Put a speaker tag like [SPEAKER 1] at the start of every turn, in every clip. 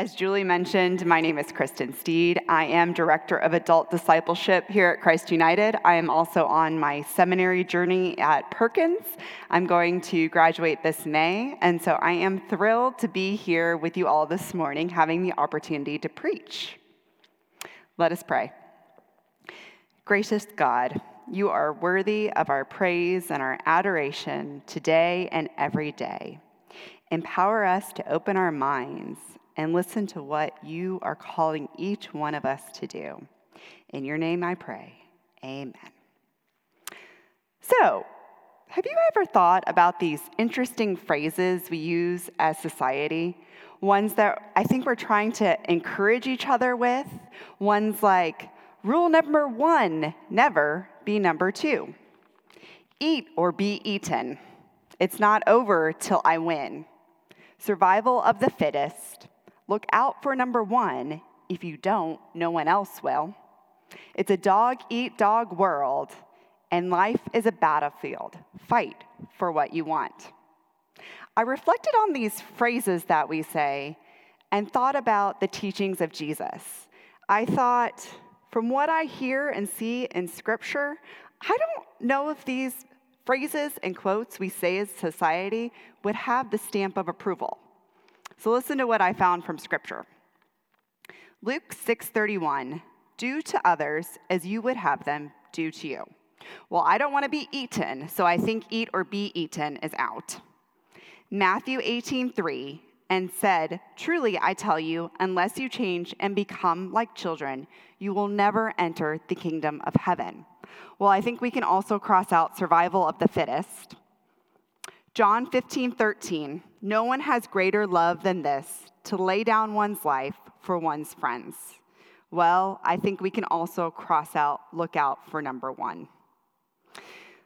[SPEAKER 1] As Julie mentioned, my name is Kristin Steed. I am Director of Adult Discipleship here at Christ United. I am also on my seminary journey at Perkins. I'm going to graduate this May, and so I am thrilled to be here with you all this morning, having the opportunity to preach. Let us pray. Gracious God, you are worthy of our praise and our adoration today and every day. Empower us to open our minds and listen to what you are calling each one of us to do. In your name I pray. Amen. So, have you ever thought about these interesting phrases we use as society? Ones that I think we're trying to encourage each other with? Ones like, rule number one, never be number two. Eat or be eaten. It's not over till I win. Survival of the fittest. Look out for number one. If you don't, no one else will. It's a dog eat dog world, and life is a battlefield. Fight for what you want. I reflected on these phrases that we say and thought about the teachings of Jesus. I thought, from what I hear and see in Scripture, I don't know if these phrases and quotes we say as society would have the stamp of approval. So listen to what I found from scripture. Luke 6:31, "Do to others as you would have them do to you." Well, I don't want to be eaten, so I think eat or be eaten is out. Matthew 18:3 and said, Truly I tell you, unless you change and become like children, you will never enter the kingdom of heaven. Well, I think we can also cross out survival of the fittest. John 15, 13. No one has greater love than this to lay down one's life for one's friends. Well, I think we can also cross out, look out for number one.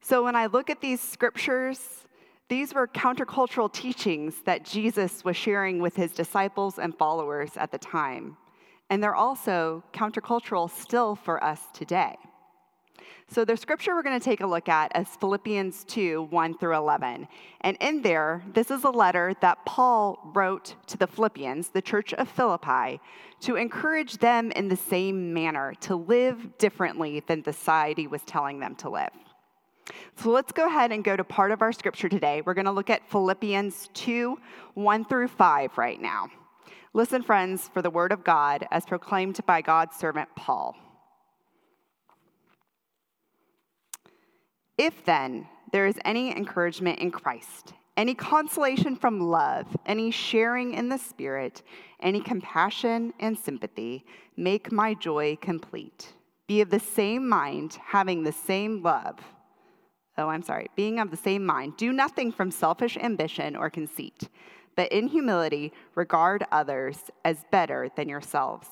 [SPEAKER 1] So when I look at these scriptures, these were countercultural teachings that Jesus was sharing with his disciples and followers at the time. And they're also countercultural still for us today. So, the scripture we're going to take a look at is Philippians 2 1 through 11. And in there, this is a letter that Paul wrote to the Philippians, the church of Philippi, to encourage them in the same manner, to live differently than society was telling them to live. So, let's go ahead and go to part of our scripture today. We're going to look at Philippians 2 1 through 5 right now. Listen, friends, for the word of God as proclaimed by God's servant Paul. If then there is any encouragement in Christ, any consolation from love, any sharing in the Spirit, any compassion and sympathy, make my joy complete. Be of the same mind, having the same love. Oh, I'm sorry, being of the same mind. Do nothing from selfish ambition or conceit, but in humility regard others as better than yourselves.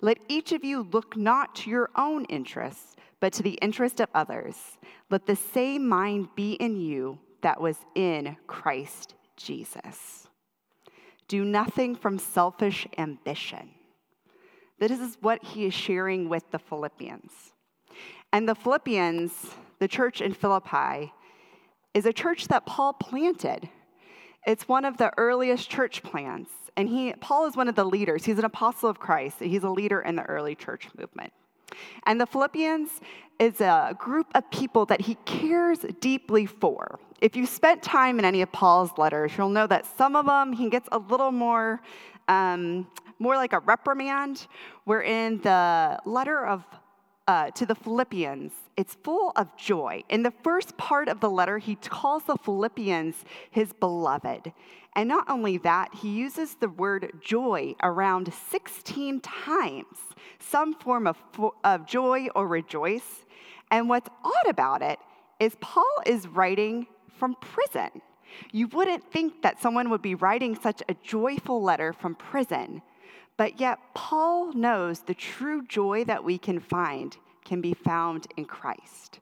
[SPEAKER 1] Let each of you look not to your own interests but to the interest of others. Let the same mind be in you that was in Christ Jesus. Do nothing from selfish ambition. This is what he is sharing with the Philippians. And the Philippians, the church in Philippi, is a church that Paul planted. It's one of the earliest church plants. And he, Paul is one of the leaders. He's an apostle of Christ. He's a leader in the early church movement. And the Philippians is a group of people that he cares deeply for. If you spent time in any of Paul's letters, you'll know that some of them he gets a little more, um, more like a reprimand. Where in the letter of uh, to the Philippians, it's full of joy. In the first part of the letter, he calls the Philippians his beloved. And not only that, he uses the word joy around 16 times, some form of, of joy or rejoice. And what's odd about it is Paul is writing from prison. You wouldn't think that someone would be writing such a joyful letter from prison, but yet Paul knows the true joy that we can find can be found in Christ.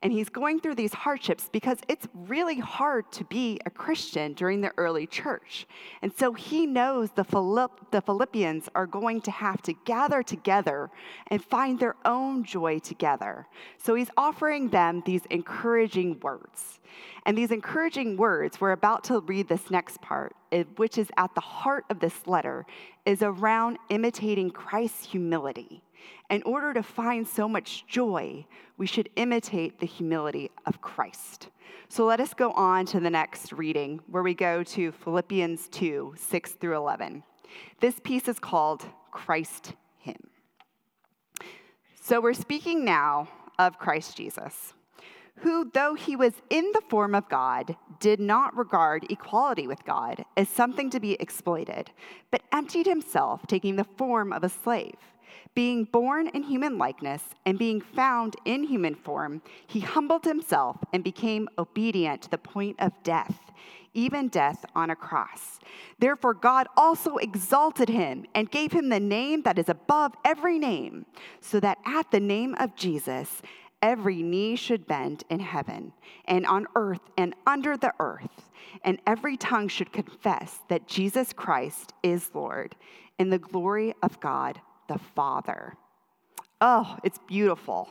[SPEAKER 1] And he's going through these hardships because it's really hard to be a Christian during the early church. And so he knows the, Philipp, the Philippians are going to have to gather together and find their own joy together. So he's offering them these encouraging words. And these encouraging words, we're about to read this next part, eh, which is at the heart of this letter, is around imitating Christ's humility. In order to find so much joy, we should imitate the humility of Christ. So let us go on to the next reading, where we go to Philippians 2 6 through 11. This piece is called Christ Hymn. So we're speaking now of Christ Jesus, who, though he was in the form of God, did not regard equality with God as something to be exploited, but emptied himself, taking the form of a slave being born in human likeness and being found in human form, he humbled himself and became obedient to the point of death, even death on a cross. Therefore, God also exalted him and gave him the name that is above every name, so that at the name of Jesus, every knee should bend in heaven and on earth and under the earth, and every tongue should confess that Jesus Christ is Lord in the glory of God the Father. Oh, it's beautiful.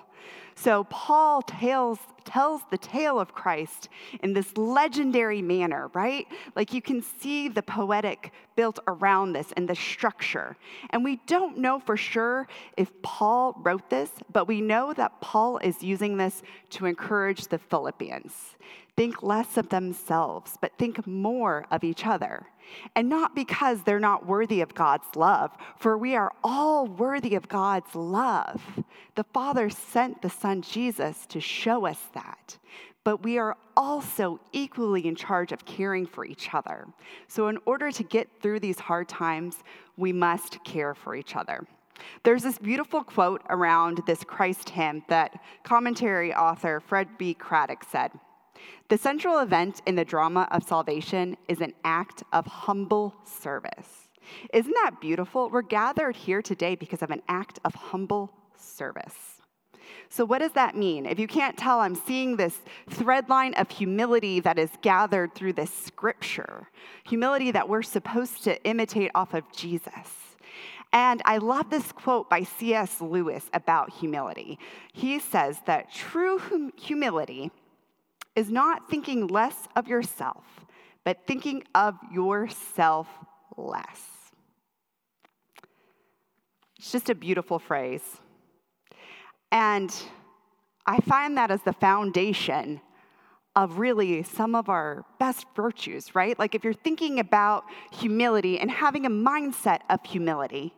[SPEAKER 1] So, Paul tells, tells the tale of Christ in this legendary manner, right? Like you can see the poetic built around this and the structure. And we don't know for sure if Paul wrote this, but we know that Paul is using this to encourage the Philippians. Think less of themselves, but think more of each other. And not because they're not worthy of God's love, for we are all worthy of God's love. The Father sent the Son Jesus to show us that. But we are also equally in charge of caring for each other. So, in order to get through these hard times, we must care for each other. There's this beautiful quote around this Christ hymn that commentary author Fred B. Craddock said the central event in the drama of salvation is an act of humble service. Isn't that beautiful? We're gathered here today because of an act of humble service. So, what does that mean? If you can't tell, I'm seeing this thread line of humility that is gathered through this scripture, humility that we're supposed to imitate off of Jesus. And I love this quote by C.S. Lewis about humility. He says that true hum- humility is not thinking less of yourself, but thinking of yourself less. It's just a beautiful phrase. And I find that as the foundation of really some of our best virtues, right? Like if you're thinking about humility and having a mindset of humility,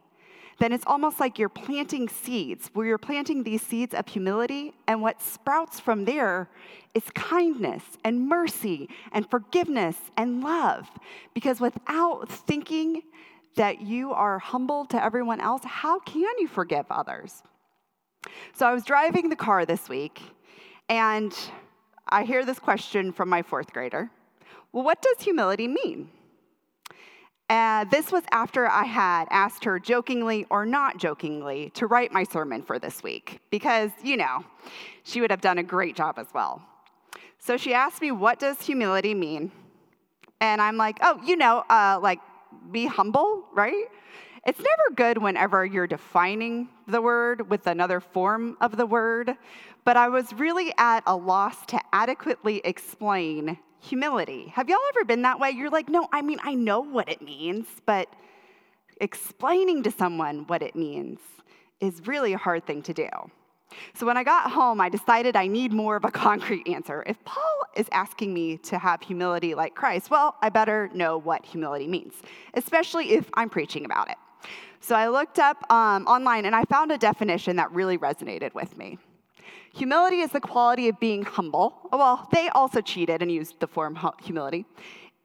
[SPEAKER 1] then it's almost like you're planting seeds, where you're planting these seeds of humility, and what sprouts from there is kindness and mercy and forgiveness and love. Because without thinking that you are humble to everyone else, how can you forgive others? So I was driving the car this week, and I hear this question from my fourth grader Well, what does humility mean? Uh, this was after I had asked her jokingly or not jokingly to write my sermon for this week, because, you know, she would have done a great job as well. So she asked me, What does humility mean? And I'm like, Oh, you know, uh, like be humble, right? It's never good whenever you're defining the word with another form of the word, but I was really at a loss to adequately explain humility. Have y'all ever been that way? You're like, no, I mean, I know what it means, but explaining to someone what it means is really a hard thing to do. So when I got home, I decided I need more of a concrete answer. If Paul is asking me to have humility like Christ, well, I better know what humility means, especially if I'm preaching about it. So I looked up um, online and I found a definition that really resonated with me. Humility is the quality of being humble. Well, they also cheated and used the form humility.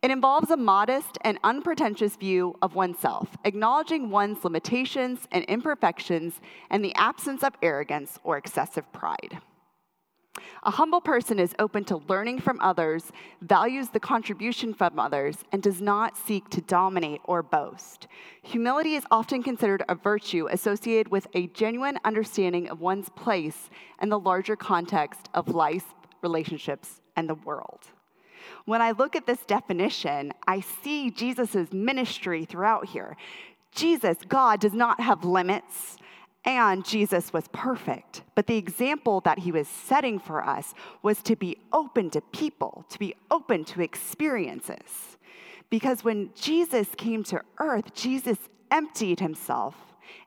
[SPEAKER 1] It involves a modest and unpretentious view of oneself, acknowledging one's limitations and imperfections and the absence of arrogance or excessive pride. A humble person is open to learning from others, values the contribution from others, and does not seek to dominate or boast. Humility is often considered a virtue associated with a genuine understanding of one's place in the larger context of life, relationships, and the world. When I look at this definition, I see Jesus' ministry throughout here. Jesus, God, does not have limits and Jesus was perfect. But the example that he was setting for us was to be open to people, to be open to experiences. Because when Jesus came to earth, Jesus emptied himself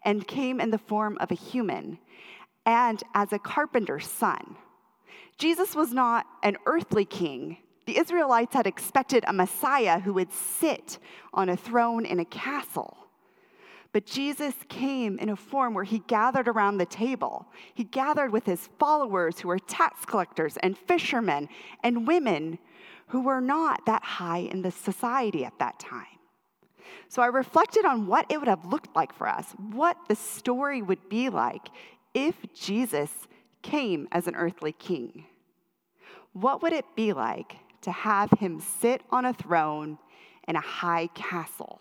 [SPEAKER 1] and came in the form of a human and as a carpenter's son. Jesus was not an earthly king. The Israelites had expected a Messiah who would sit on a throne in a castle. But Jesus came in a form where he gathered around the table. He gathered with his followers who were tax collectors and fishermen and women who were not that high in the society at that time. So I reflected on what it would have looked like for us, what the story would be like if Jesus came as an earthly king. What would it be like to have him sit on a throne in a high castle?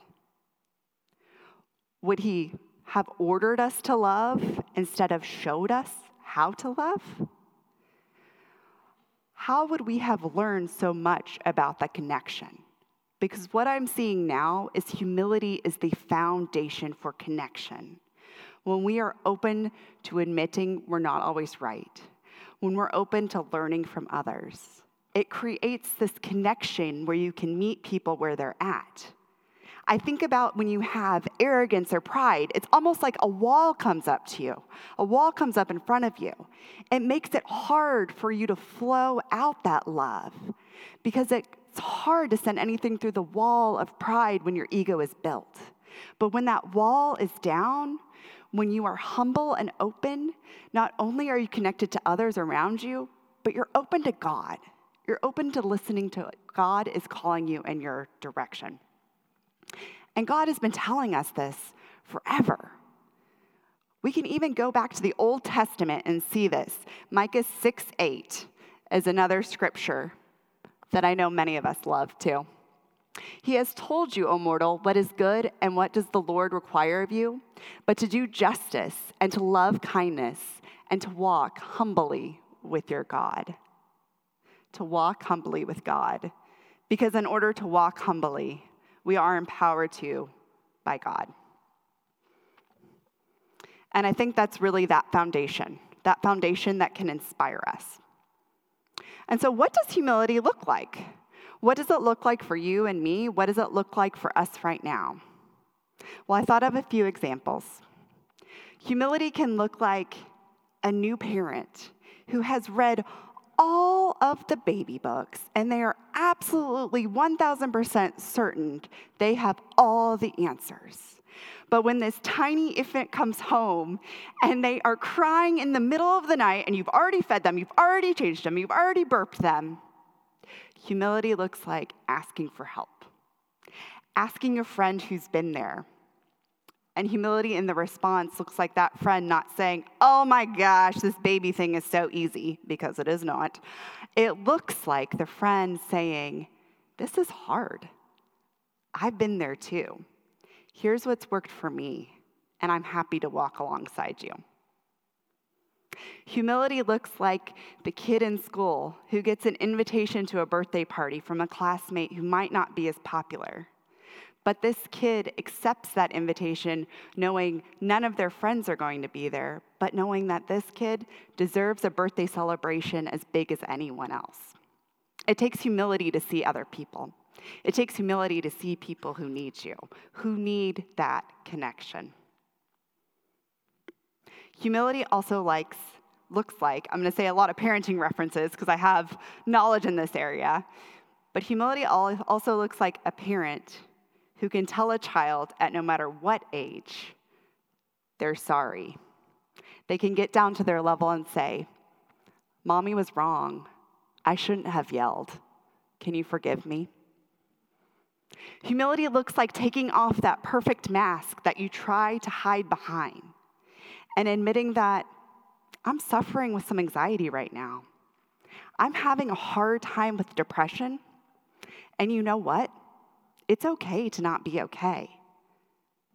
[SPEAKER 1] Would he have ordered us to love instead of showed us how to love? How would we have learned so much about the connection? Because what I'm seeing now is humility is the foundation for connection. When we are open to admitting we're not always right, when we're open to learning from others, it creates this connection where you can meet people where they're at. I think about when you have arrogance or pride, it's almost like a wall comes up to you. A wall comes up in front of you. It makes it hard for you to flow out that love because it's hard to send anything through the wall of pride when your ego is built. But when that wall is down, when you are humble and open, not only are you connected to others around you, but you're open to God. You're open to listening to God is calling you in your direction. And God has been telling us this forever. We can even go back to the Old Testament and see this. Micah 6 8 is another scripture that I know many of us love too. He has told you, O mortal, what is good and what does the Lord require of you, but to do justice and to love kindness and to walk humbly with your God. To walk humbly with God. Because in order to walk humbly, we are empowered to by God. And I think that's really that foundation, that foundation that can inspire us. And so, what does humility look like? What does it look like for you and me? What does it look like for us right now? Well, I thought of a few examples. Humility can look like a new parent who has read all of the baby books, and they are absolutely 1000% certain they have all the answers. But when this tiny infant comes home and they are crying in the middle of the night, and you've already fed them, you've already changed them, you've already burped them, humility looks like asking for help, asking a friend who's been there and humility in the response looks like that friend not saying, Oh my gosh, this baby thing is so easy, because it is not. It looks like the friend saying, This is hard. I've been there too. Here's what's worked for me, and I'm happy to walk alongside you. Humility looks like the kid in school who gets an invitation to a birthday party from a classmate who might not be as popular. But this kid accepts that invitation knowing none of their friends are going to be there, but knowing that this kid deserves a birthday celebration as big as anyone else. It takes humility to see other people. It takes humility to see people who need you, who need that connection. Humility also likes, looks like, I'm going to say a lot of parenting references because I have knowledge in this area, but humility also looks like a parent who can tell a child at no matter what age they're sorry. They can get down to their level and say, Mommy was wrong. I shouldn't have yelled. Can you forgive me? Humility looks like taking off that perfect mask that you try to hide behind and admitting that I'm suffering with some anxiety right now. I'm having a hard time with depression. And you know what? It's okay to not be okay.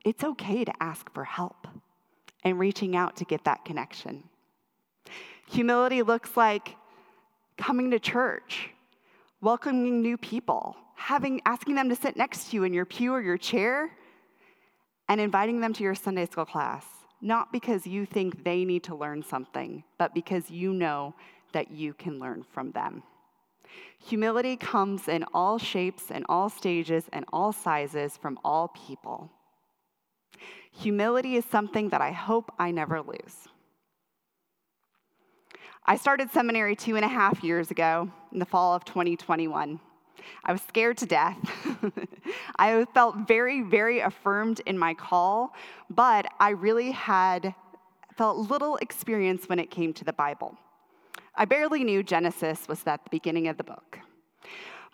[SPEAKER 1] It's okay to ask for help and reaching out to get that connection. Humility looks like coming to church, welcoming new people, having asking them to sit next to you in your pew or your chair, and inviting them to your Sunday school class, not because you think they need to learn something, but because you know that you can learn from them. Humility comes in all shapes and all stages and all sizes from all people. Humility is something that I hope I never lose. I started seminary two and a half years ago in the fall of 2021. I was scared to death. I felt very, very affirmed in my call, but I really had felt little experience when it came to the Bible. I barely knew Genesis was at the beginning of the book,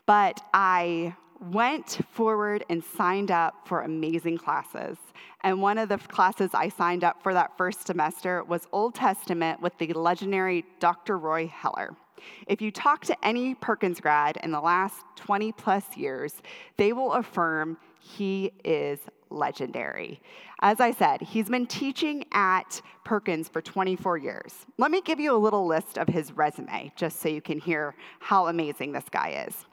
[SPEAKER 1] but I went forward and signed up for amazing classes. And one of the classes I signed up for that first semester was Old Testament with the legendary Dr. Roy Heller. If you talk to any Perkins grad in the last 20 plus years, they will affirm he is legendary. As I said, he's been teaching at Perkins for 24 years. Let me give you a little list of his resume just so you can hear how amazing this guy is.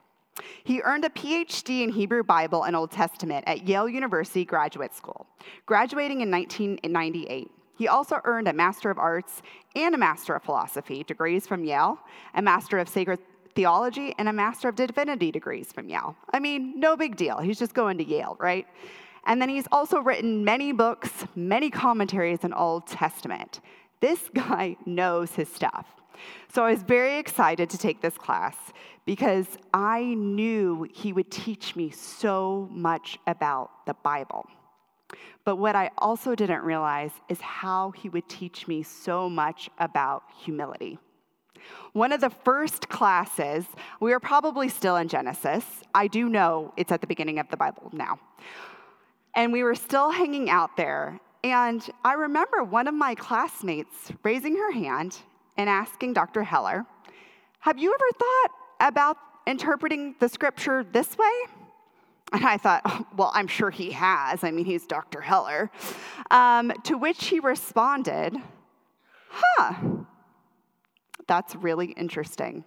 [SPEAKER 1] He earned a PhD in Hebrew Bible and Old Testament at Yale University Graduate School, graduating in 1998. He also earned a Master of Arts and a Master of Philosophy degrees from Yale, a Master of Sacred Theology, and a Master of Divinity degrees from Yale. I mean, no big deal. He's just going to Yale, right? And then he's also written many books, many commentaries in Old Testament. This guy knows his stuff. So I was very excited to take this class because I knew he would teach me so much about the Bible. But what I also didn't realize is how he would teach me so much about humility. One of the first classes, we are probably still in Genesis. I do know it's at the beginning of the Bible now. And we were still hanging out there. And I remember one of my classmates raising her hand and asking Dr. Heller, Have you ever thought about interpreting the scripture this way? And I thought, oh, well, I'm sure he has. I mean, he's Dr. Heller. Um, to which he responded, huh, that's really interesting.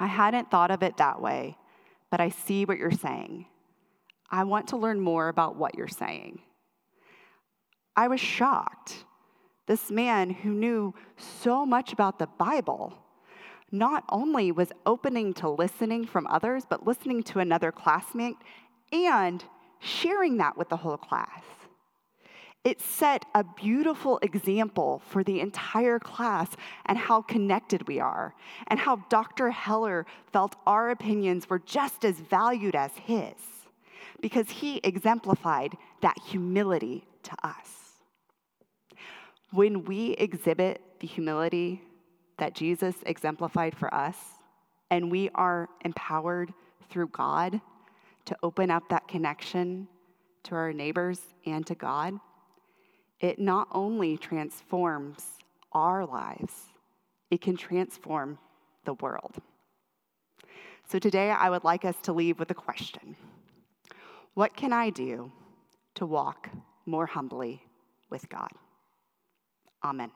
[SPEAKER 1] I hadn't thought of it that way, but I see what you're saying. I want to learn more about what you're saying. I was shocked. This man who knew so much about the Bible not only was opening to listening from others, but listening to another classmate and sharing that with the whole class. It set a beautiful example for the entire class and how connected we are, and how Dr. Heller felt our opinions were just as valued as his, because he exemplified that humility to us. When we exhibit the humility that Jesus exemplified for us, and we are empowered through God to open up that connection to our neighbors and to God, it not only transforms our lives, it can transform the world. So today, I would like us to leave with a question What can I do to walk more humbly with God? Amen.